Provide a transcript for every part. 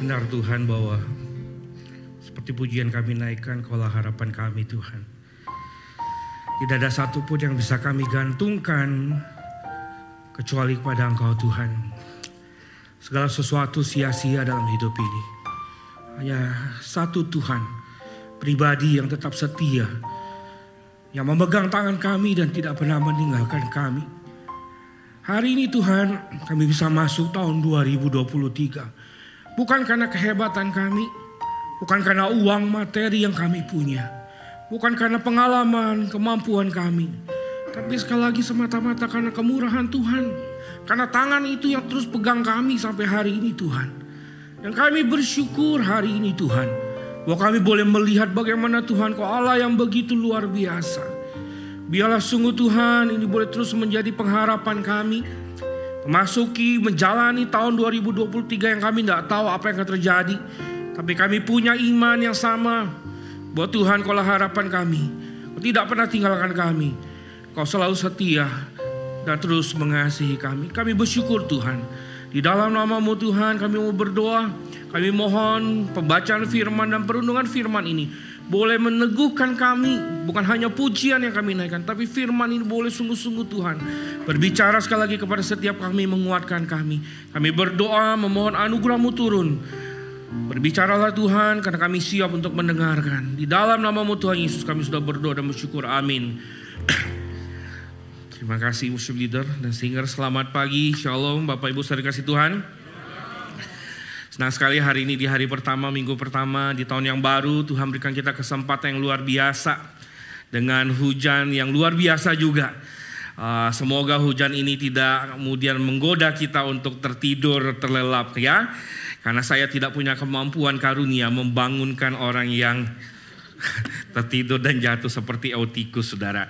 Benar Tuhan bahwa seperti pujian kami naikkan kaulah harapan kami Tuhan. Tidak ada satupun yang bisa kami gantungkan kecuali kepada Engkau Tuhan. Segala sesuatu sia-sia dalam hidup ini. Hanya satu Tuhan, pribadi yang tetap setia, yang memegang tangan kami dan tidak pernah meninggalkan kami. Hari ini Tuhan kami bisa masuk tahun 2023. Bukan karena kehebatan kami, bukan karena uang materi yang kami punya, bukan karena pengalaman, kemampuan kami, tapi sekali lagi semata-mata karena kemurahan Tuhan. Karena tangan itu yang terus pegang kami sampai hari ini Tuhan. Dan kami bersyukur hari ini Tuhan. Bahwa kami boleh melihat bagaimana Tuhan kau Allah yang begitu luar biasa. Biarlah sungguh Tuhan ini boleh terus menjadi pengharapan kami. Memasuki menjalani tahun 2023 yang kami tidak tahu apa yang akan terjadi. Tapi kami punya iman yang sama. Bahwa Tuhan kau harapan kami. Kau tidak pernah tinggalkan kami. Kau selalu setia dan terus mengasihi kami. Kami bersyukur Tuhan. Di dalam namamu Tuhan kami mau berdoa. Kami mohon pembacaan firman dan perundungan firman ini. Boleh meneguhkan kami. Bukan hanya pujian yang kami naikkan. Tapi firman ini boleh sungguh-sungguh Tuhan. Berbicara sekali lagi kepada setiap kami. Menguatkan kami. Kami berdoa memohon anugerahmu turun. Berbicaralah Tuhan karena kami siap untuk mendengarkan. Di dalam namamu Tuhan Yesus kami sudah berdoa dan bersyukur. Amin. Terima kasih worship leader dan singer. Selamat pagi, shalom Bapak Ibu saudara kasih Tuhan. Senang sekali hari ini di hari pertama, minggu pertama di tahun yang baru. Tuhan berikan kita kesempatan yang luar biasa. Dengan hujan yang luar biasa juga. Uh, semoga hujan ini tidak kemudian menggoda kita untuk tertidur terlelap ya. Karena saya tidak punya kemampuan karunia membangunkan orang yang tertidur dan jatuh seperti Eutikus saudara.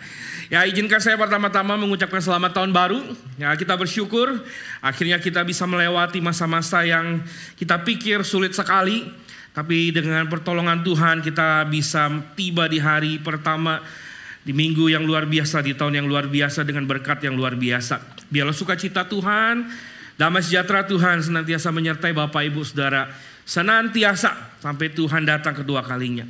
Ya izinkan saya pertama-tama mengucapkan selamat tahun baru. Ya kita bersyukur akhirnya kita bisa melewati masa-masa yang kita pikir sulit sekali. Tapi dengan pertolongan Tuhan kita bisa tiba di hari pertama di minggu yang luar biasa, di tahun yang luar biasa dengan berkat yang luar biasa. Biarlah sukacita Tuhan, damai sejahtera Tuhan senantiasa menyertai Bapak Ibu Saudara. Senantiasa sampai Tuhan datang kedua kalinya.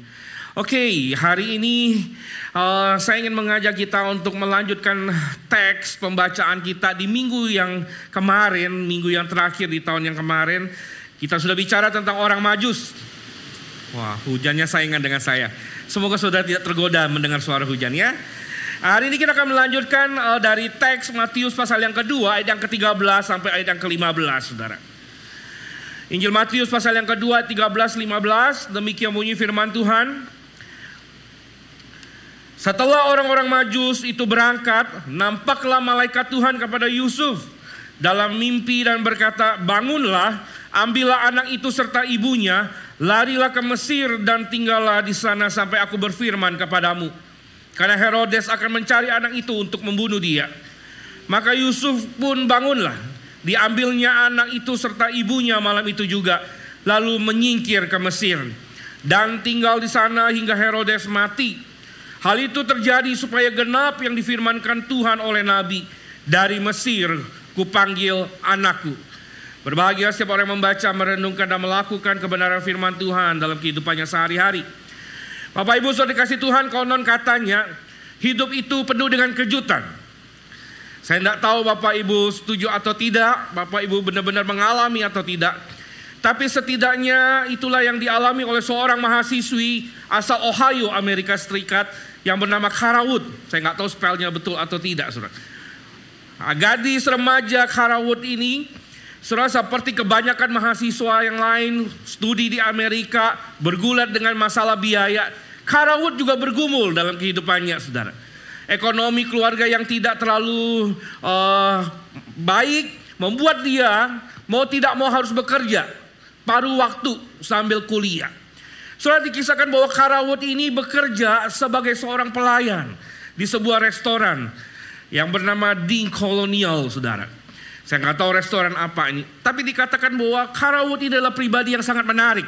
Oke, okay, hari ini uh, saya ingin mengajak kita untuk melanjutkan teks pembacaan kita di minggu yang kemarin, minggu yang terakhir di tahun yang kemarin. Kita sudah bicara tentang orang majus. Wah, hujannya saingan dengan saya. Semoga saudara tidak tergoda mendengar suara hujan ya. Hari ini kita akan melanjutkan uh, dari teks Matius pasal yang kedua, ayat yang ke-13 sampai ayat yang ke-15, saudara. Injil Matius pasal yang kedua, 13, 15, demikian bunyi firman Tuhan. Setelah orang-orang majus itu berangkat, nampaklah malaikat Tuhan kepada Yusuf dalam mimpi dan berkata, bangunlah, ambillah anak itu serta ibunya, larilah ke Mesir dan tinggallah di sana sampai aku berfirman kepadamu. Karena Herodes akan mencari anak itu untuk membunuh dia. Maka Yusuf pun bangunlah, diambilnya anak itu serta ibunya malam itu juga, lalu menyingkir ke Mesir dan tinggal di sana hingga Herodes mati. Hal itu terjadi supaya genap yang difirmankan Tuhan oleh Nabi. Dari Mesir kupanggil anakku. Berbahagia setiap orang yang membaca, merenungkan dan melakukan kebenaran firman Tuhan dalam kehidupannya sehari-hari. Bapak Ibu sudah dikasih Tuhan konon katanya hidup itu penuh dengan kejutan. Saya tidak tahu Bapak Ibu setuju atau tidak, Bapak Ibu benar-benar mengalami atau tidak. Tapi setidaknya itulah yang dialami oleh seorang mahasiswi asal Ohio, Amerika Serikat yang bernama Karawut. Saya nggak tahu spellnya betul atau tidak, saudara. Nah, gadis remaja Karawut ini, saudara seperti kebanyakan mahasiswa yang lain, studi di Amerika, bergulat dengan masalah biaya. Karawut juga bergumul dalam kehidupannya, saudara. Ekonomi keluarga yang tidak terlalu uh, baik membuat dia mau tidak mau harus bekerja paruh waktu sambil kuliah. Sudah dikisahkan bahwa Karawut ini bekerja sebagai seorang pelayan di sebuah restoran yang bernama Ding Colonial, saudara. Saya nggak tahu restoran apa ini, tapi dikatakan bahwa Karawut ini adalah pribadi yang sangat menarik.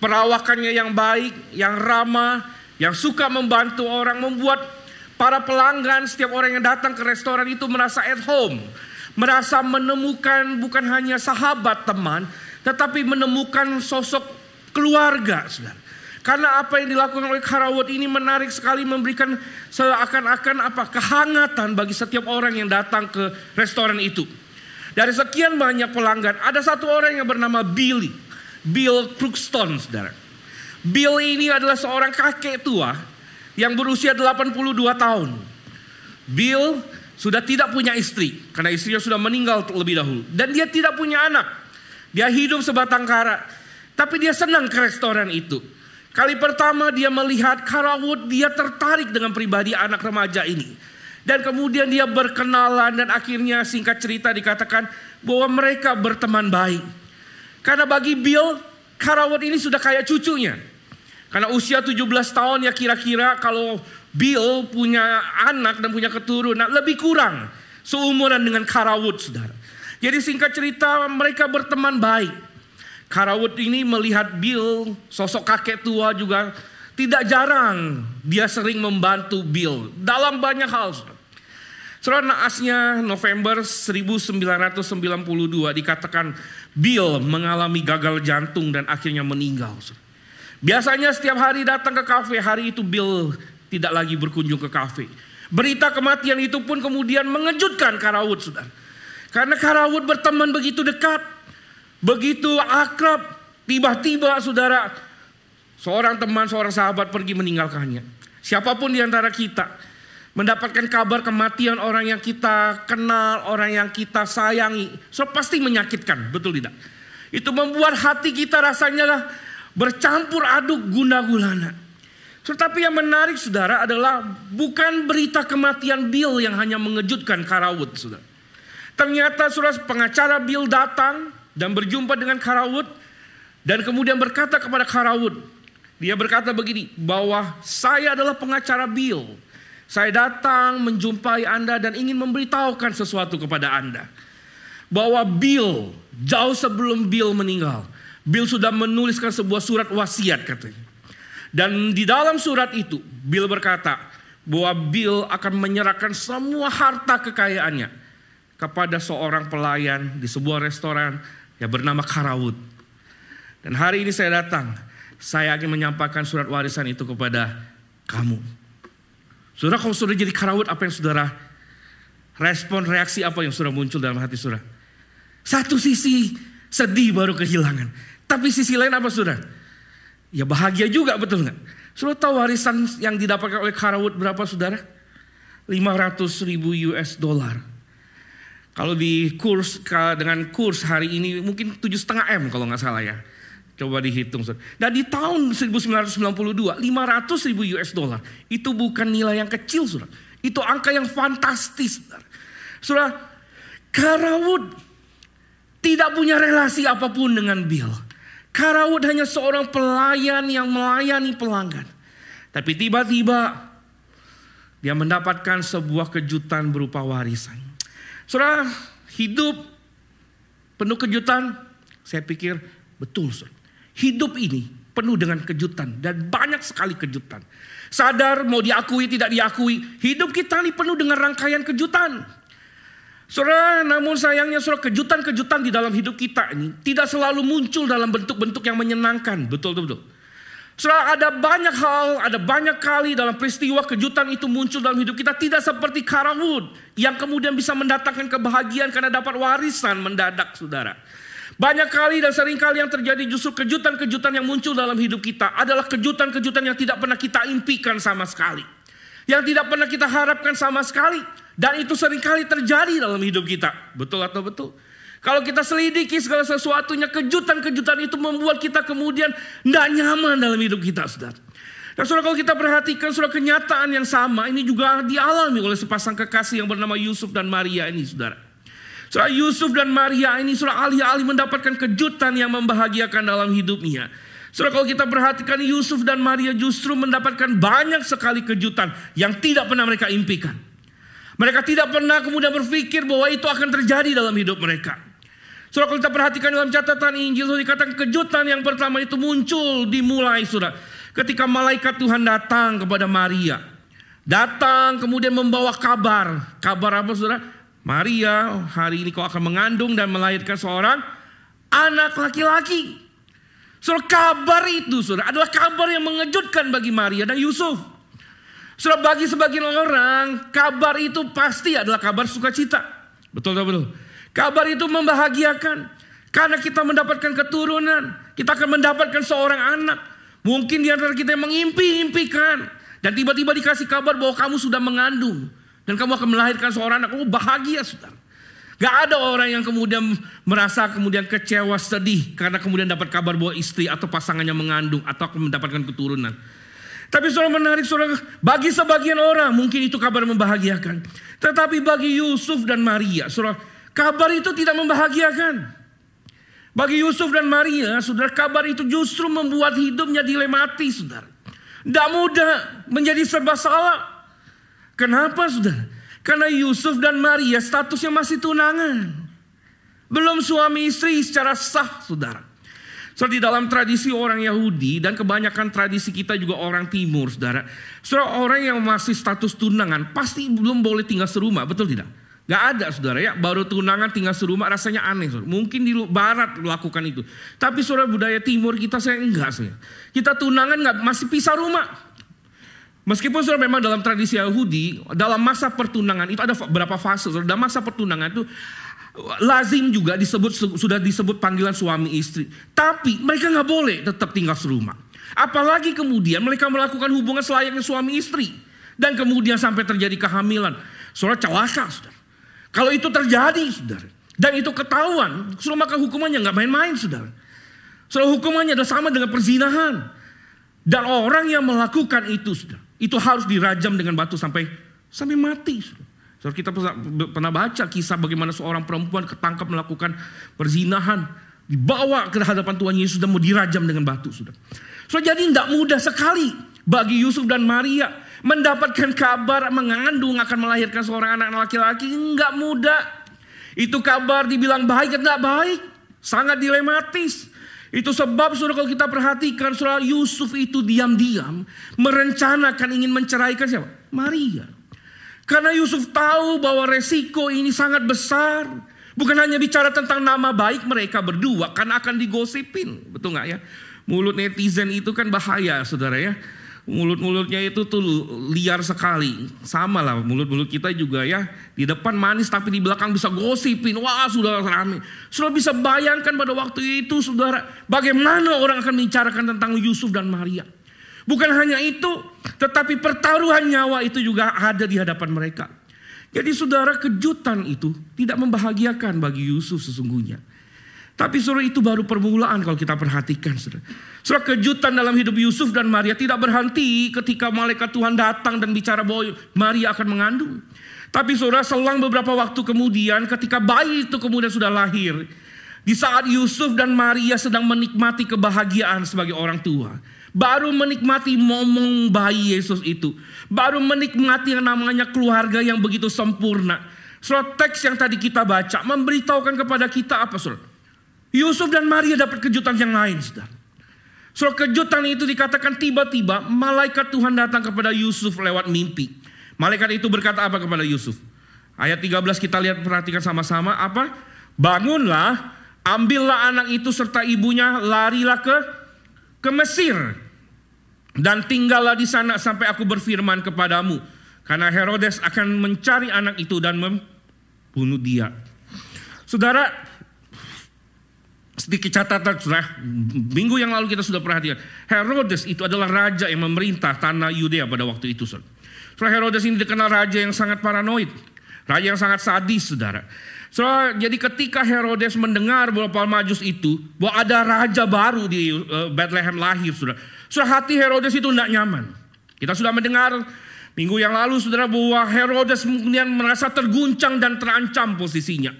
Perawakannya yang baik, yang ramah, yang suka membantu orang, membuat para pelanggan setiap orang yang datang ke restoran itu merasa at home, merasa menemukan bukan hanya sahabat teman, tetapi menemukan sosok keluarga, saudara. Karena apa yang dilakukan oleh Karawat ini menarik sekali memberikan seakan-akan apa kehangatan bagi setiap orang yang datang ke restoran itu. Dari sekian banyak pelanggan, ada satu orang yang bernama Billy. Bill Crookston, saudara. Bill ini adalah seorang kakek tua yang berusia 82 tahun. Bill sudah tidak punya istri karena istrinya sudah meninggal terlebih dahulu dan dia tidak punya anak. Dia hidup sebatang kara. Tapi dia senang ke restoran itu. Kali pertama dia melihat Karawut, dia tertarik dengan pribadi anak remaja ini. Dan kemudian dia berkenalan dan akhirnya singkat cerita dikatakan bahwa mereka berteman baik. Karena bagi Bill, Karawut ini sudah kayak cucunya. Karena usia 17 tahun ya kira-kira kalau Bill punya anak dan punya keturunan lebih kurang seumuran dengan Karawut saudara. Jadi singkat cerita mereka berteman baik. Karawut ini melihat Bill, sosok kakek tua juga tidak jarang dia sering membantu Bill dalam banyak hal. Saudara naasnya November 1992 dikatakan Bill mengalami gagal jantung dan akhirnya meninggal. Biasanya setiap hari datang ke kafe, hari itu Bill tidak lagi berkunjung ke kafe. Berita kematian itu pun kemudian mengejutkan Karawut, saudara. Karena Karawut berteman begitu dekat Begitu akrab, tiba-tiba saudara, seorang teman, seorang sahabat pergi meninggalkannya. Siapa pun di antara kita mendapatkan kabar kematian orang yang kita kenal, orang yang kita sayangi, so pasti menyakitkan, betul tidak? Itu membuat hati kita rasanya bercampur aduk guna gulana. Tetapi yang menarik saudara adalah bukan berita kematian Bill yang hanya mengejutkan Karawut saudara. Ternyata saudara pengacara Bill datang dan berjumpa dengan Karawut dan kemudian berkata kepada Karawut, dia berkata begini, bahwa saya adalah pengacara Bill. Saya datang menjumpai Anda dan ingin memberitahukan sesuatu kepada Anda. Bahwa Bill, jauh sebelum Bill meninggal, Bill sudah menuliskan sebuah surat wasiat katanya. Dan di dalam surat itu, Bill berkata bahwa Bill akan menyerahkan semua harta kekayaannya kepada seorang pelayan di sebuah restoran yang bernama Karawut. Dan hari ini saya datang, saya ingin menyampaikan surat warisan itu kepada kamu. Saudara, kalau sudah jadi Karawut, apa yang saudara respon, reaksi apa yang sudah muncul dalam hati saudara? Satu sisi sedih baru kehilangan. Tapi sisi lain apa saudara? Ya bahagia juga betul nggak? Saudara tahu warisan yang didapatkan oleh Karawut berapa saudara? 500 ribu US dollar. Kalau di kurs dengan kurs hari ini mungkin tujuh setengah m kalau nggak salah ya. Coba dihitung. Dan di tahun 1992, 500 ribu US dollar. Itu bukan nilai yang kecil, saudara. Itu angka yang fantastis. Saudara, saudara tidak punya relasi apa pun dengan Bill. Karawud hanya seorang pelayan yang melayani pelanggan. Tapi tiba-tiba dia mendapatkan sebuah kejutan berupa warisan. Saudara, hidup penuh kejutan, saya pikir betul. Saudara. Hidup ini penuh dengan kejutan dan banyak sekali kejutan. Sadar mau diakui tidak diakui, hidup kita ini penuh dengan rangkaian kejutan. Saudara, namun sayangnya saudara kejutan-kejutan di dalam hidup kita ini tidak selalu muncul dalam bentuk-bentuk yang menyenangkan. Betul, betul, betul. Saudara ada banyak hal, ada banyak kali dalam peristiwa kejutan itu muncul dalam hidup kita. Tidak seperti Karawud yang kemudian bisa mendatangkan kebahagiaan karena dapat warisan mendadak saudara. Banyak kali dan sering kali yang terjadi justru kejutan-kejutan yang muncul dalam hidup kita adalah kejutan-kejutan yang tidak pernah kita impikan sama sekali. Yang tidak pernah kita harapkan sama sekali. Dan itu sering kali terjadi dalam hidup kita. Betul atau betul? Kalau kita selidiki segala sesuatunya, kejutan-kejutan itu membuat kita kemudian tidak nyaman dalam hidup kita, saudara. Dan saudara kalau kita perhatikan saudara kenyataan yang sama ini juga dialami oleh sepasang kekasih yang bernama Yusuf dan Maria ini saudara. Saudara Yusuf dan Maria ini saudara alih-alih mendapatkan kejutan yang membahagiakan dalam hidupnya. Saudara kalau kita perhatikan Yusuf dan Maria justru mendapatkan banyak sekali kejutan yang tidak pernah mereka impikan. Mereka tidak pernah kemudian berpikir bahwa itu akan terjadi dalam hidup mereka. Surah kalau kita perhatikan dalam catatan Injil, surah dikatakan kejutan yang pertama itu muncul dimulai surah. Ketika malaikat Tuhan datang kepada Maria. Datang kemudian membawa kabar. Kabar apa surah? Maria hari ini kau akan mengandung dan melahirkan seorang anak laki-laki. Saudara kabar itu saudara adalah kabar yang mengejutkan bagi Maria dan Yusuf. Saudara bagi sebagian orang kabar itu pasti adalah kabar sukacita. Betul tak betul? Kabar itu membahagiakan. Karena kita mendapatkan keturunan. Kita akan mendapatkan seorang anak. Mungkin di antara kita yang mengimpi-impikan. Dan tiba-tiba dikasih kabar bahwa kamu sudah mengandung. Dan kamu akan melahirkan seorang anak. Oh bahagia saudara. Gak ada orang yang kemudian merasa kemudian kecewa sedih karena kemudian dapat kabar bahwa istri atau pasangannya mengandung atau akan mendapatkan keturunan. Tapi saudara menarik saudara, bagi sebagian orang mungkin itu kabar membahagiakan. Tetapi bagi Yusuf dan Maria, saudara, kabar itu tidak membahagiakan. Bagi Yusuf dan Maria, saudara, kabar itu justru membuat hidupnya dilematis, saudara. Tidak mudah menjadi serba salah. Kenapa, saudara? Karena Yusuf dan Maria statusnya masih tunangan. Belum suami istri secara sah, saudara. So di dalam tradisi orang Yahudi dan kebanyakan tradisi kita juga orang Timur, saudara. Saudara orang yang masih status tunangan pasti belum boleh tinggal serumah, betul tidak? Gak ada saudara ya, baru tunangan tinggal serumah rasanya aneh. Saudara. Mungkin di barat lakukan itu. Tapi saudara budaya timur kita saya enggak saya. Kita tunangan nggak masih pisah rumah. Meskipun sudah memang dalam tradisi Yahudi, dalam masa pertunangan itu ada beberapa fase. Dalam masa pertunangan itu lazim juga disebut sudah disebut panggilan suami istri. Tapi mereka nggak boleh tetap tinggal serumah. Apalagi kemudian mereka melakukan hubungan selayaknya suami istri. Dan kemudian sampai terjadi kehamilan. Saudara celaka, saudara. Kalau itu terjadi, saudara. Dan itu ketahuan, saudara maka hukumannya nggak main-main, saudara. Saudara hukumannya adalah sama dengan perzinahan. Dan orang yang melakukan itu, saudara itu harus dirajam dengan batu sampai sampai mati. So, kita pernah baca kisah bagaimana seorang perempuan ketangkap melakukan perzinahan, dibawa ke hadapan Tuhan Yesus dan mau dirajam dengan batu sudah. So jadi tidak mudah sekali bagi Yusuf dan Maria mendapatkan kabar mengandung akan melahirkan seorang anak laki-laki enggak mudah. Itu kabar dibilang baik enggak baik, sangat dilematis. Itu sebab saudara kalau kita perhatikan saudara Yusuf itu diam-diam merencanakan ingin menceraikan siapa? Maria. Karena Yusuf tahu bahwa resiko ini sangat besar. Bukan hanya bicara tentang nama baik mereka berdua, karena akan digosipin. Betul nggak ya? Mulut netizen itu kan bahaya saudara ya. Mulut-mulutnya itu tuh liar sekali. Sama lah mulut-mulut kita juga ya. Di depan manis tapi di belakang bisa gosipin. Wah sudah rame. Sudah bisa bayangkan pada waktu itu saudara. Bagaimana orang akan membicarakan tentang Yusuf dan Maria. Bukan hanya itu. Tetapi pertaruhan nyawa itu juga ada di hadapan mereka. Jadi saudara kejutan itu tidak membahagiakan bagi Yusuf sesungguhnya. Tapi saudara itu baru permulaan kalau kita perhatikan saudara. Saudara kejutan dalam hidup Yusuf dan Maria tidak berhenti ketika malaikat Tuhan datang dan bicara bahwa Maria akan mengandung. Tapi saudara selang beberapa waktu kemudian ketika bayi itu kemudian sudah lahir. Di saat Yusuf dan Maria sedang menikmati kebahagiaan sebagai orang tua. Baru menikmati momong bayi Yesus itu. Baru menikmati yang namanya keluarga yang begitu sempurna. Saudara teks yang tadi kita baca memberitahukan kepada kita apa saudara? Yusuf dan Maria dapat kejutan yang lain, saudara. So kejutan itu dikatakan tiba-tiba malaikat Tuhan datang kepada Yusuf lewat mimpi. Malaikat itu berkata apa kepada Yusuf? Ayat 13 kita lihat perhatikan sama-sama apa? Bangunlah, ambillah anak itu serta ibunya, larilah ke ke Mesir dan tinggallah di sana sampai aku berfirman kepadamu. Karena Herodes akan mencari anak itu dan membunuh dia. Saudara, sedikit catatan saudara, minggu yang lalu kita sudah perhatikan. Herodes itu adalah raja yang memerintah tanah Yudea pada waktu itu. Saudara. Herodes ini dikenal raja yang sangat paranoid. Raja yang sangat sadis saudara. Saudara, jadi ketika Herodes mendengar bahwa Palmajus itu, bahwa ada raja baru di uh, Bethlehem lahir saudara. Saudara hati Herodes itu tidak nyaman. Kita sudah mendengar minggu yang lalu saudara bahwa Herodes kemudian merasa terguncang dan terancam posisinya.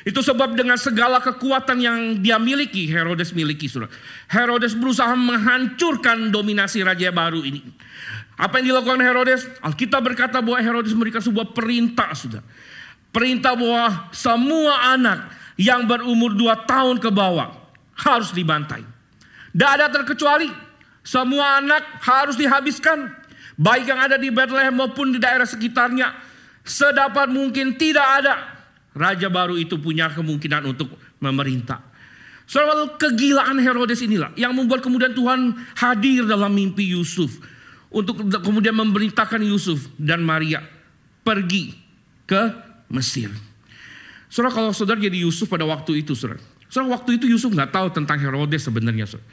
Itu sebab dengan segala kekuatan yang dia miliki, Herodes miliki. Saudara. Herodes berusaha menghancurkan dominasi raja baru ini. Apa yang dilakukan Herodes? Alkitab berkata bahwa Herodes memberikan sebuah perintah. Sudah. Perintah bahwa semua anak yang berumur dua tahun ke bawah harus dibantai. Tidak ada terkecuali. Semua anak harus dihabiskan. Baik yang ada di Bethlehem maupun di daerah sekitarnya. Sedapat mungkin tidak ada raja baru itu punya kemungkinan untuk memerintah. Soal kegilaan Herodes inilah yang membuat kemudian Tuhan hadir dalam mimpi Yusuf untuk kemudian memerintahkan Yusuf dan Maria pergi ke Mesir. Saudara kalau saudara jadi Yusuf pada waktu itu saudara. Saudara waktu itu Yusuf nggak tahu tentang Herodes sebenarnya saudara.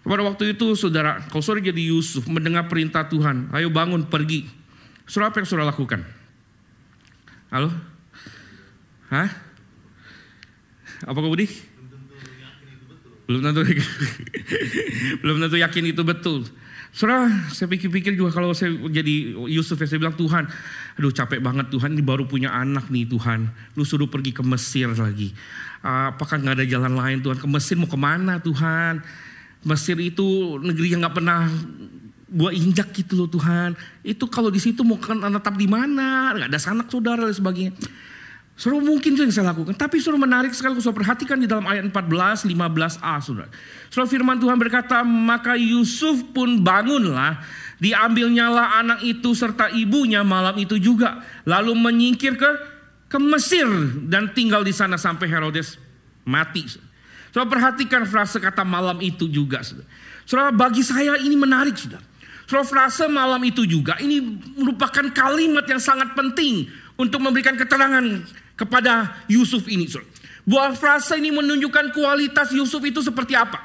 Pada waktu itu saudara, kalau saudara jadi Yusuf mendengar perintah Tuhan, ayo bangun pergi. Saudara apa yang saudara lakukan? Halo? Hah? Apa Budi? Belum tentu belum tentu yakin itu betul. Saudara, saya pikir-pikir juga kalau saya jadi Yusuf, ya, saya bilang Tuhan, aduh capek banget Tuhan, ini baru punya anak nih Tuhan. Lu suruh pergi ke Mesir lagi. Apakah nggak ada jalan lain Tuhan? Ke Mesir mau ke mana Tuhan? Mesir itu negeri yang nggak pernah gua injak gitu loh Tuhan. Itu kalau di situ mau kan tetap di mana? Nggak ada sanak saudara dan sebagainya. Suruh mungkin itu yang saya lakukan. Tapi suruh menarik sekali. Saya perhatikan di dalam ayat 14, 15a. Saudara. Suruh firman Tuhan berkata, maka Yusuf pun bangunlah. Diambilnyalah anak itu serta ibunya malam itu juga. Lalu menyingkir ke ke Mesir. Dan tinggal di sana sampai Herodes mati. Saudara perhatikan frase kata malam itu juga. Saudara. Saudara bagi saya ini menarik. Saudara. Saudara frase malam itu juga. Ini merupakan kalimat yang sangat penting. Untuk memberikan keterangan kepada Yusuf ini. Buah frasa ini menunjukkan kualitas Yusuf itu seperti apa.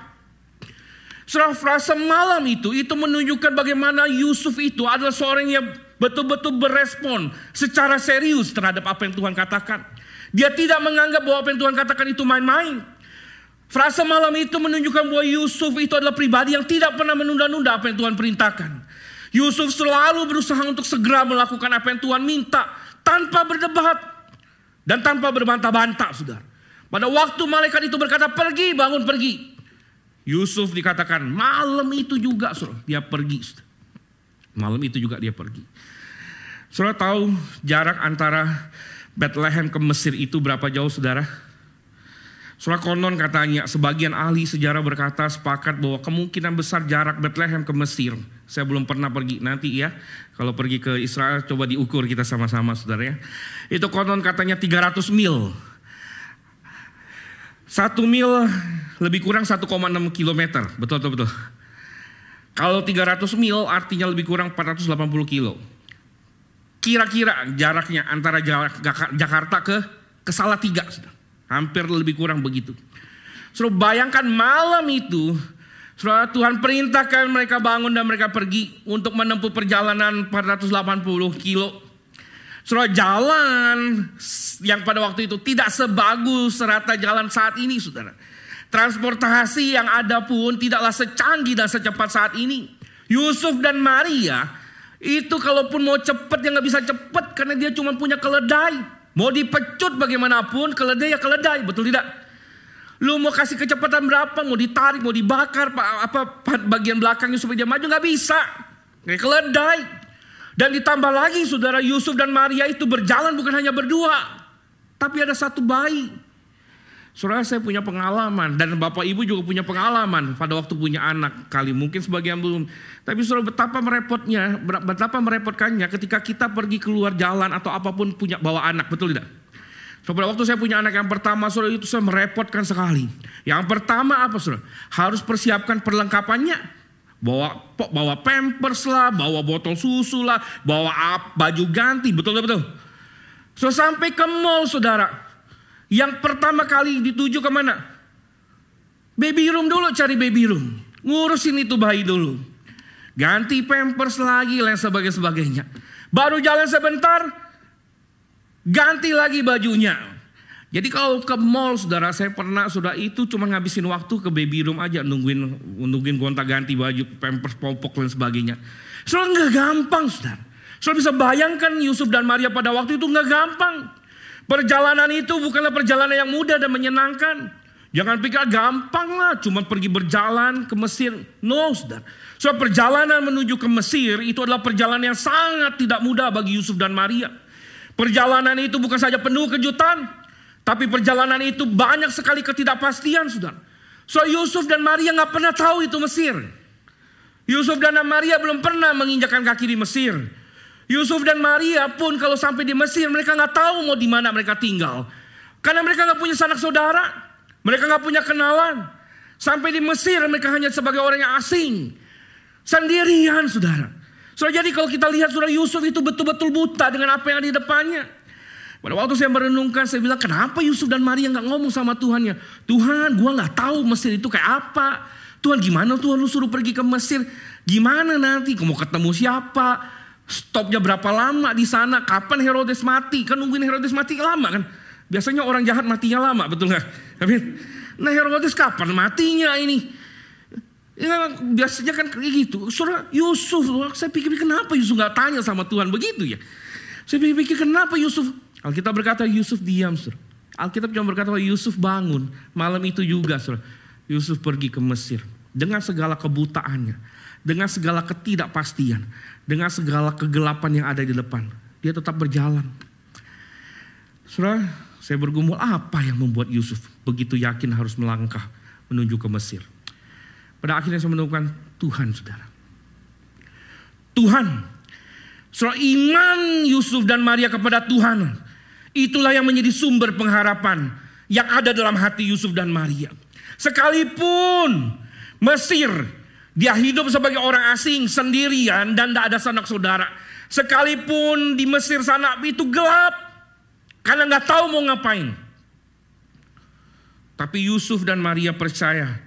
Surah frasa malam itu, itu menunjukkan bagaimana Yusuf itu adalah seorang yang betul-betul berespon secara serius terhadap apa yang Tuhan katakan. Dia tidak menganggap bahwa apa yang Tuhan katakan itu main-main. Frasa malam itu menunjukkan bahwa Yusuf itu adalah pribadi yang tidak pernah menunda-nunda apa yang Tuhan perintahkan. Yusuf selalu berusaha untuk segera melakukan apa yang Tuhan minta tanpa berdebat, dan tanpa berbantah-bantah, saudara. Pada waktu malaikat itu berkata, pergi, bangun, pergi. Yusuf dikatakan, malam itu juga, saudara, dia pergi. Saudara. Malam itu juga dia pergi. Saudara tahu jarak antara Bethlehem ke Mesir itu berapa jauh, saudara? Surah konon katanya, sebagian ahli sejarah berkata sepakat bahwa kemungkinan besar jarak Bethlehem ke Mesir. Saya belum pernah pergi, nanti ya. Kalau pergi ke Israel, coba diukur kita sama-sama saudara ya. Itu konon katanya 300 mil. Satu mil lebih kurang 1,6 kilometer, betul betul betul. Kalau 300 mil artinya lebih kurang 480 kilo. Kira-kira jaraknya antara Jakarta ke ke Salatiga. Hampir lebih kurang begitu. Suruh bayangkan malam itu, Saudara Tuhan perintahkan mereka bangun dan mereka pergi untuk menempuh perjalanan 480 kilo. Saudara jalan yang pada waktu itu tidak sebagus serata jalan saat ini saudara. Transportasi yang ada pun tidaklah secanggih dan secepat saat ini. Yusuf dan Maria itu kalaupun mau cepat ya nggak bisa cepat karena dia cuma punya keledai. Mau dipecut bagaimanapun, keledai ya keledai, betul tidak? Lu mau kasih kecepatan berapa, mau ditarik, mau dibakar, apa bagian belakangnya supaya dia maju nggak bisa. Kayak keledai. Dan ditambah lagi saudara Yusuf dan Maria itu berjalan bukan hanya berdua. Tapi ada satu bayi. Saudara saya punya pengalaman dan Bapak Ibu juga punya pengalaman pada waktu punya anak kali mungkin sebagian belum. Tapi saudara betapa merepotnya, betapa merepotkannya ketika kita pergi keluar jalan atau apa pun punya bawa anak, betul tidak? Pada waktu saya punya anak yang pertama, saudara itu saya merepotkan sekali. Yang pertama apa saudara? Harus persiapkan perlengkapannya. Bawa bawa pampers lah, bawa botol susu lah, bawa baju ganti, betul betul. So sampai ke mall saudara, yang pertama kali dituju ke mana? Baby room dulu cari baby room. Ngurusin itu bayi dulu. Ganti pampers lagi lain sebagainya. Baru jalan sebentar ganti lagi bajunya. Jadi kalau ke mall saudara saya pernah sudah itu cuma ngabisin waktu ke baby room aja nungguin nungguin gonta ganti baju pampers popok dan sebagainya. Soalnya nggak gampang saudara. Saudara bisa bayangkan Yusuf dan Maria pada waktu itu nggak gampang. Perjalanan itu bukanlah perjalanan yang mudah dan menyenangkan. Jangan pikir gampang lah, cuma pergi berjalan ke Mesir. No, saudara. So, perjalanan menuju ke Mesir itu adalah perjalanan yang sangat tidak mudah bagi Yusuf dan Maria. Perjalanan itu bukan saja penuh kejutan, tapi perjalanan itu banyak sekali ketidakpastian, saudara. So, Yusuf dan Maria nggak pernah tahu itu Mesir. Yusuf dan Maria belum pernah menginjakan kaki di Mesir. Yusuf dan Maria pun kalau sampai di Mesir mereka nggak tahu mau di mana mereka tinggal. Karena mereka nggak punya sanak saudara, mereka nggak punya kenalan. Sampai di Mesir mereka hanya sebagai orang yang asing. Sendirian saudara. So, jadi kalau kita lihat saudara Yusuf itu betul-betul buta dengan apa yang ada di depannya. Pada waktu saya merenungkan, saya bilang kenapa Yusuf dan Maria nggak ngomong sama Tuhannya? Tuhan, gua nggak tahu Mesir itu kayak apa. Tuhan gimana Tuhan lu suruh pergi ke Mesir? Gimana nanti? Mau ketemu siapa? Stopnya berapa lama di sana? Kapan Herodes mati? Kan nungguin Herodes mati lama kan? Biasanya orang jahat matinya lama, betul nggak? Nah Herodes kapan matinya ini? Ya, biasanya kan kayak gitu. Saudara Yusuf, saya pikir-pikir kenapa Yusuf nggak tanya sama Tuhan begitu ya? Saya pikir-pikir kenapa Yusuf? Alkitab berkata Yusuf diam, saudara. Alkitab cuma berkata bahwa Yusuf bangun malam itu juga, saudara. Yusuf pergi ke Mesir dengan segala kebutaannya, dengan segala ketidakpastian, dengan segala kegelapan yang ada di depan. Dia tetap berjalan. Saudara, saya bergumul apa yang membuat Yusuf begitu yakin harus melangkah menuju ke Mesir. Pada akhirnya saya menemukan Tuhan saudara. Tuhan. Saudara iman Yusuf dan Maria kepada Tuhan. Itulah yang menjadi sumber pengharapan yang ada dalam hati Yusuf dan Maria. Sekalipun Mesir dia hidup sebagai orang asing sendirian dan tidak ada sanak saudara. Sekalipun di Mesir sana itu gelap. Karena nggak tahu mau ngapain. Tapi Yusuf dan Maria percaya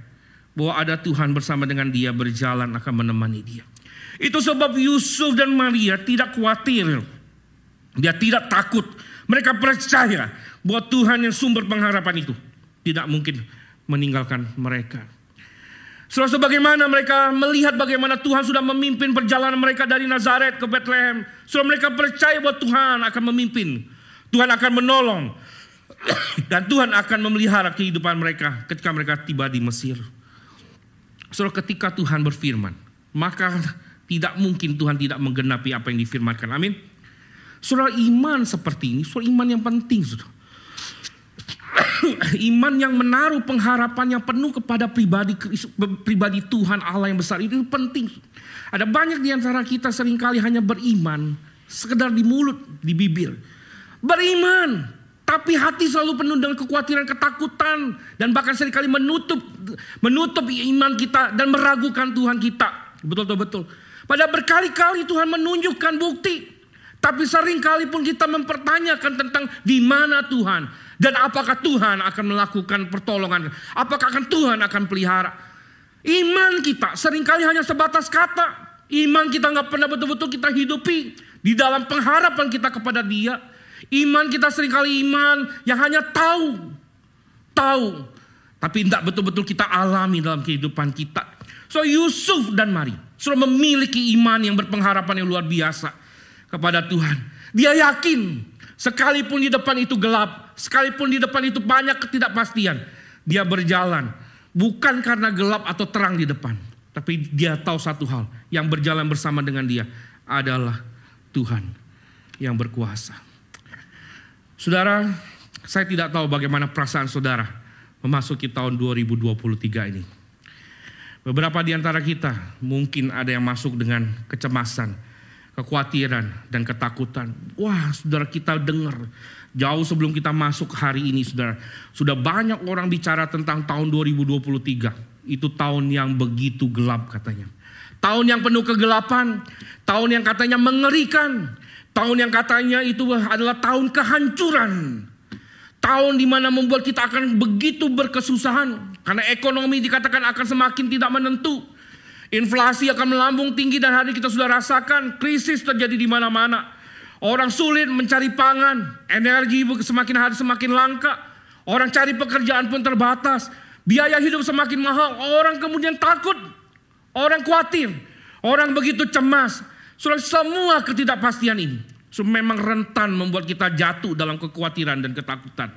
bahwa ada Tuhan bersama dengan dia berjalan akan menemani dia. Itu sebab Yusuf dan Maria tidak khawatir. Dia tidak takut. Mereka percaya bahwa Tuhan yang sumber pengharapan itu tidak mungkin meninggalkan mereka. Setelah sebagaimana mereka melihat bagaimana Tuhan sudah memimpin perjalanan mereka dari Nazaret ke Bethlehem. Setelah mereka percaya bahwa Tuhan akan memimpin. Tuhan akan menolong. Dan Tuhan akan memelihara kehidupan mereka ketika mereka tiba di Mesir. Setelah ketika Tuhan berfirman. Maka tidak mungkin Tuhan tidak menggenapi apa yang difirmankan. Amin. Saudara iman seperti ini, saudara iman yang penting. Saudara iman yang menaruh pengharapan yang penuh kepada pribadi pribadi Tuhan Allah yang besar itu penting. Ada banyak di antara kita sering kali hanya beriman sekedar di mulut, di bibir. Beriman, tapi hati selalu penuh dengan kekhawatiran, ketakutan dan bahkan sering kali menutup menutup iman kita dan meragukan Tuhan kita. Betul betul betul. Pada berkali-kali Tuhan menunjukkan bukti, tapi sering kali pun kita mempertanyakan tentang di mana Tuhan dan apakah Tuhan akan melakukan pertolongan? Apakah akan Tuhan akan pelihara? Iman kita sering kali hanya sebatas kata. Iman kita nggak pernah betul-betul kita hidupi di dalam pengharapan kita kepada Dia. Iman kita sering kali iman yang hanya tahu, tahu, tapi tidak betul-betul kita alami dalam kehidupan kita. So Yusuf dan Mari sudah memiliki iman yang berpengharapan yang luar biasa kepada Tuhan. Dia yakin sekalipun di depan itu gelap, Sekalipun di depan itu banyak ketidakpastian, dia berjalan bukan karena gelap atau terang di depan, tapi dia tahu satu hal, yang berjalan bersama dengan dia adalah Tuhan yang berkuasa. Saudara, saya tidak tahu bagaimana perasaan saudara memasuki tahun 2023 ini. Beberapa di antara kita mungkin ada yang masuk dengan kecemasan, kekhawatiran, dan ketakutan. Wah, saudara kita dengar Jauh sebelum kita masuk hari ini saudara. Sudah banyak orang bicara tentang tahun 2023. Itu tahun yang begitu gelap katanya. Tahun yang penuh kegelapan. Tahun yang katanya mengerikan. Tahun yang katanya itu adalah tahun kehancuran. Tahun di mana membuat kita akan begitu berkesusahan. Karena ekonomi dikatakan akan semakin tidak menentu. Inflasi akan melambung tinggi dan hari kita sudah rasakan krisis terjadi di mana-mana. Orang sulit mencari pangan, energi semakin hari semakin langka. Orang cari pekerjaan pun terbatas. Biaya hidup semakin mahal. Orang kemudian takut. Orang khawatir. Orang begitu cemas. Sudah semua ketidakpastian ini. Memang rentan membuat kita jatuh dalam kekhawatiran dan ketakutan.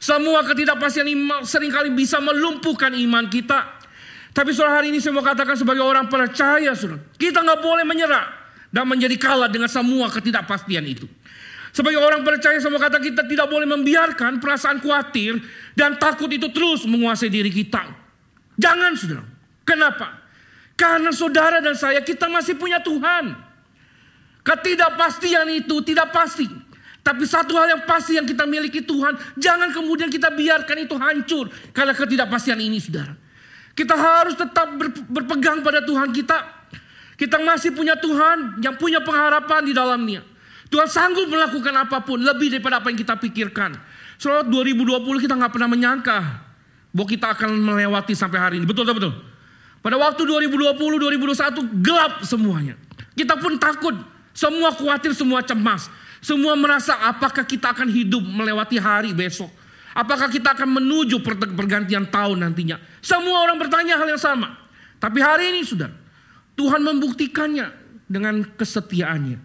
Semua ketidakpastian ini sering kali bisa melumpuhkan iman kita. Tapi soal hari ini saya mau katakan sebagai orang percaya, saudara, kita nggak boleh menyerah dan menjadi kalah dengan semua ketidakpastian itu. Sebagai orang percaya sama kata kita tidak boleh membiarkan perasaan khawatir dan takut itu terus menguasai diri kita. Jangan saudara. Kenapa? Karena saudara dan saya kita masih punya Tuhan. Ketidakpastian itu tidak pasti. Tapi satu hal yang pasti yang kita miliki Tuhan. Jangan kemudian kita biarkan itu hancur. Karena ketidakpastian ini saudara. Kita harus tetap berpegang pada Tuhan kita. Kita masih punya Tuhan yang punya pengharapan di dalamnya. Tuhan sanggup melakukan apa pun lebih daripada apa yang kita pikirkan. Soalnya 2020 kita nggak pernah menyangka bahwa kita akan melewati sampai hari ini. Betul betul. Pada waktu 2020, 2021 gelap semuanya. Kita pun takut, semua khawatir, semua cemas. Semua merasa apakah kita akan hidup melewati hari besok. Apakah kita akan menuju pergantian tahun nantinya. Semua orang bertanya hal yang sama. Tapi hari ini sudah Tuhan membuktikannya dengan kesetiaannya.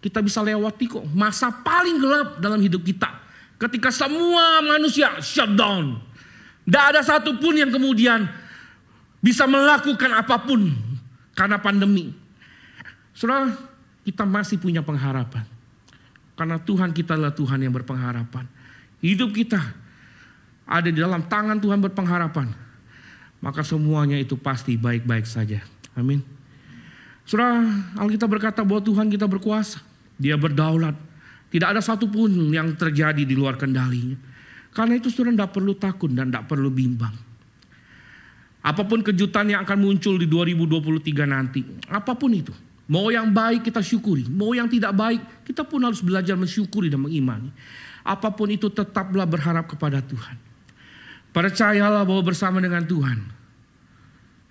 Kita bisa lewati kok masa paling gelap dalam hidup kita. Ketika semua manusia shutdown. Tidak ada satupun yang kemudian bisa melakukan apa pun karena pandemi. Saudara, kita masih punya pengharapan. Karena Tuhan kita adalah Tuhan yang berpengharapan. Hidup kita ada di dalam tangan Tuhan berpengharapan. Maka semuanya itu pasti baik-baik saja. Amin. Saudara, Alkitab berkata bahwa Tuhan kita berkuasa. Dia berdaulat. Tidak ada satupun yang terjadi di luar kendalinya. Karena itu saudara tidak perlu takut dan tidak perlu bimbang. Apa pun kejutan yang akan muncul di 2023 nanti. Apa pun itu. Mau yang baik kita syukuri, mau yang tidak baik kita pun harus belajar mensyukuri dan mengimani. Apa pun itu tetaplah berharap kepada Tuhan. Percayalah bahwa bersama dengan Tuhan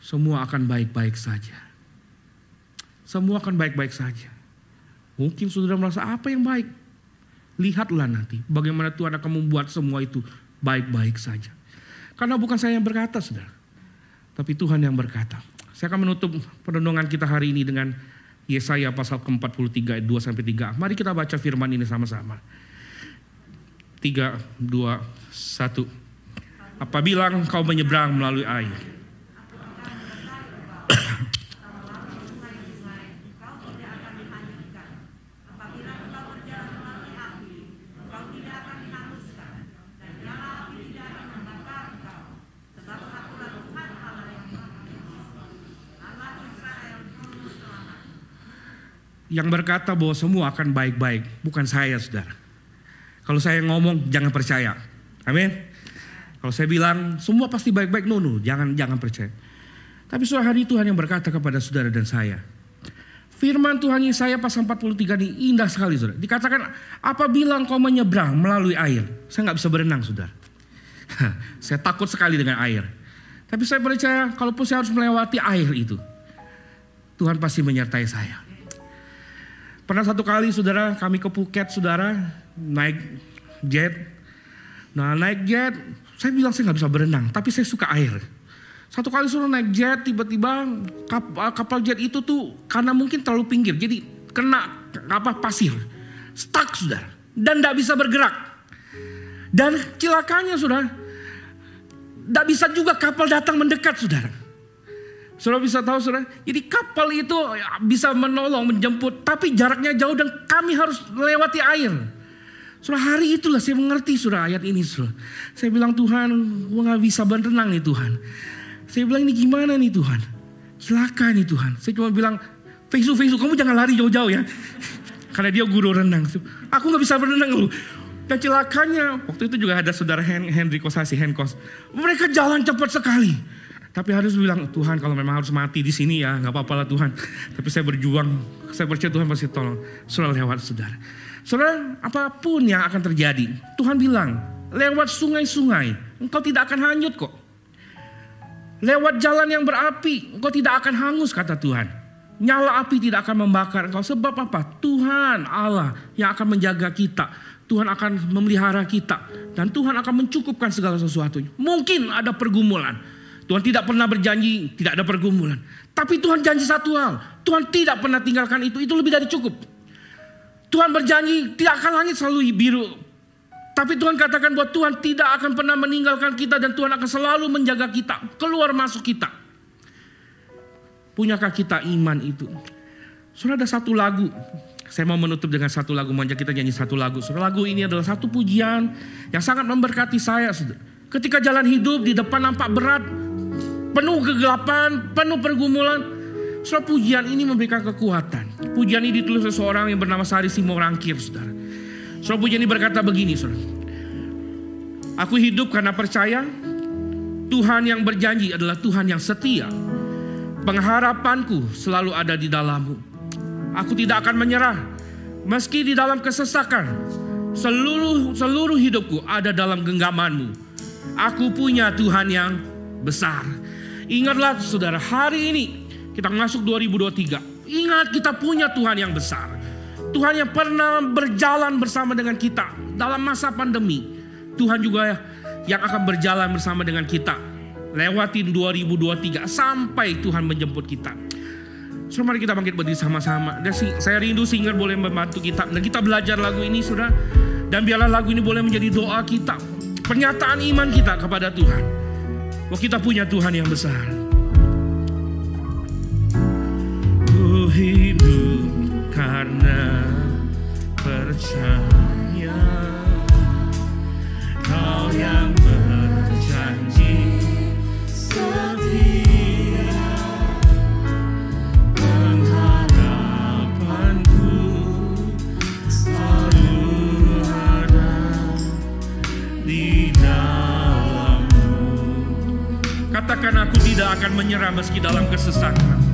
semua akan baik-baik saja. Semua akan baik-baik saja. Mungkin saudara merasa apa yang baik? Lihatlah nanti bagaimana Tuhan akan membuat semua itu baik-baik saja. Karena bukan saya yang berkata, saudara. Tapi Tuhan yang berkata. Saya akan menutup perenungan kita hari ini dengan Yesaya pasal ke-43 ayat 2 sampai 3. Mari kita baca firman ini sama-sama. 3 2 1 Apabila engkau menyeberang melalui air yang berkata bahwa semua akan baik-baik, bukan saya, saudara. Kalau saya ngomong, jangan percaya. Amin. Kalau saya bilang semua pasti baik-baik, no, no, jangan jangan percaya. Tapi suatu hari Tuhan yang berkata kepada saudara dan saya. Firman Tuhan Yesaya pasal 43 ini indah sekali saudara. Dikatakan apabila engkau menyeberang melalui air. Saya nggak bisa berenang saudara. saya takut sekali dengan air. Tapi saya percaya kalaupun saya harus melewati air itu. Tuhan pasti menyertai saya. Pernah satu kali saudara kami ke Phuket saudara naik jet. Nah naik jet saya bilang saya nggak bisa berenang tapi saya suka air. Satu kali suruh naik jet tiba-tiba kapal, kapal jet itu tuh karena mungkin terlalu pinggir jadi kena apa pasir stuck sudah dan tidak bisa bergerak dan cilakanya sudah tidak bisa juga kapal datang mendekat saudara Saudara bisa tahu saudara, jadi kapal itu bisa menolong, menjemput, tapi jaraknya jauh dan kami harus melewati air. Saudara hari itulah saya mengerti saudara ayat ini saudara. Saya bilang Tuhan, gue gak bisa berenang nih Tuhan. Saya bilang ini gimana nih Tuhan? Silakan nih Tuhan. Saya cuma bilang, Fesu, Fesu, kamu jangan lari jauh-jauh ya. Karena dia guru renang. Aku gak bisa berenang loh. Dan celakanya, waktu itu juga ada saudara Henry Kosasi, Henkos. Mereka jalan cepat sekali. Tapi harus bilang, Tuhan kalau memang harus mati di sini ya, nggak apa-apa lah Tuhan. Tapi saya berjuang, saya percaya Tuhan pasti tolong. Saudara lewat saudara. Saudara, apa pun yang akan terjadi, Tuhan bilang, lewat sungai-sungai, engkau tidak akan hanyut kok. Lewat jalan yang berapi, engkau tidak akan hangus kata Tuhan. Nyala api tidak akan membakar engkau. Sebab apa? Tuhan Allah yang akan menjaga kita. Tuhan akan memelihara kita. Dan Tuhan akan mencukupkan segala sesuatunya. Mungkin ada pergumulan. Tuhan tidak pernah berjanji tidak ada pergumulan. Tapi Tuhan janji satu hal. Tuhan tidak pernah tinggalkan itu. Itu lebih dari cukup. Tuhan berjanji tidak akan langit selalu biru. Tapi Tuhan katakan bahwa Tuhan tidak akan pernah meninggalkan kita dan Tuhan akan selalu menjaga kita. Keluar masuk kita. Punyakah kita iman itu? Sudah ada satu lagu. Saya mau menutup dengan satu lagu. Manja kita nyanyi satu lagu. Sudah lagu ini adalah satu pujian yang sangat memberkati saya. Ketika jalan hidup di depan nampak berat, penuh kegelapan, penuh pergumulan. Soal pujian ini memberikan kekuatan. Pujian ini ditulis seseorang yang bernama Sari Simo Rangkir, saudara. Soal pujian ini berkata begini, saudara. Aku hidup karena percaya Tuhan yang berjanji adalah Tuhan yang setia. Pengharapanku selalu ada di dalammu. Aku tidak akan menyerah meski di dalam kesesakan. Seluruh seluruh hidupku ada dalam genggamanmu. Aku punya Tuhan yang besar. Ingatlah saudara, hari ini kita masuk 2023. Ingat kita punya Tuhan yang besar. Tuhan yang pernah berjalan bersama dengan kita dalam masa pandemi. Tuhan juga yang akan berjalan bersama dengan kita. Lewatin 2023 sampai Tuhan menjemput kita. So mari kita bangkit berdiri sama-sama. Saya rindu singer boleh membantu kita. Dan kita belajar lagu ini sudah. Dan biarlah lagu ini boleh menjadi doa kita. Pernyataan iman kita kepada Tuhan. Bahwa kita punya Tuhan yang besar. Ku hidup karena percaya Kau yang Katakan aku tidak akan menyerah meski dalam kesesakan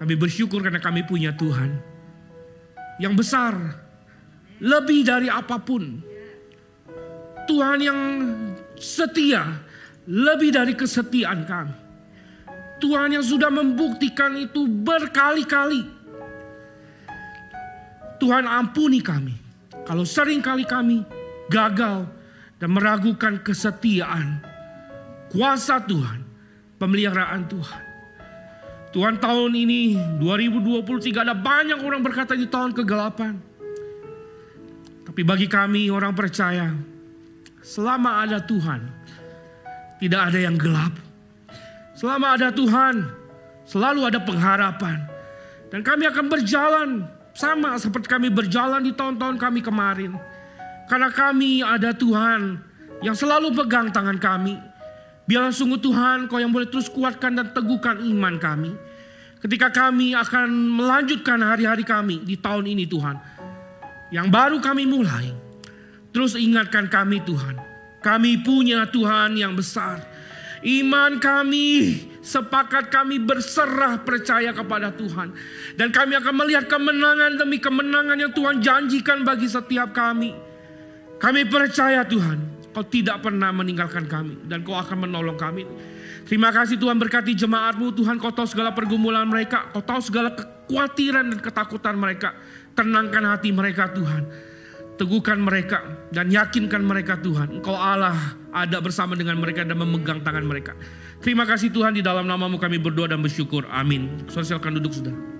kami bersyukur karena kami punya Tuhan yang besar lebih dari apa pun. Tuhan yang setia lebih dari kesetiaan kami. Tuhan yang sudah membuktikan itu berkali-kali. Tuhan ampuni kami. Kalau sering kali kami gagal dan meragukan kesetiaan kuasa Tuhan, pemeliharaan Tuhan. Tuhan tahun ini 2023 ada banyak orang berkata di tahun kegelapan. Tapi bagi kami orang percaya selama ada Tuhan tidak ada yang gelap. Selama ada Tuhan selalu ada pengharapan. Dan kami akan berjalan sama seperti kami berjalan di tahun-tahun kami kemarin. Karena kami ada Tuhan yang selalu pegang tangan kami. Biarlah sungguh Tuhan kau yang boleh terus kuatkan dan teguhkan iman kami. ketika kami akan melanjutkan hari-hari kami di tahun ini Tuhan. Yang baru kami mulai. Terus ingatkan kami Tuhan. Kami punya Tuhan yang besar. Iman kami sepakat kami berserah percaya kepada Tuhan. Dan kami akan melihat kemenangan demi kemenangan yang Tuhan janjikan bagi setiap kami. Kami percaya Tuhan, Kau tidak pernah meninggalkan kami dan Kau akan menolong kami. Terima kasih Tuhan berkati jemaatmu Tuhan kau tahu segala pergumulan mereka. Kau tahu segala kekhawatiran dan ketakutan mereka. Tenangkan hati mereka Tuhan. Teguhkan mereka dan yakinkan mereka Tuhan. Engkau Allah ada bersama dengan mereka dan memegang tangan mereka. Terima kasih Tuhan di dalam namamu kami berdoa dan bersyukur. Amin. Silakan duduk sudah.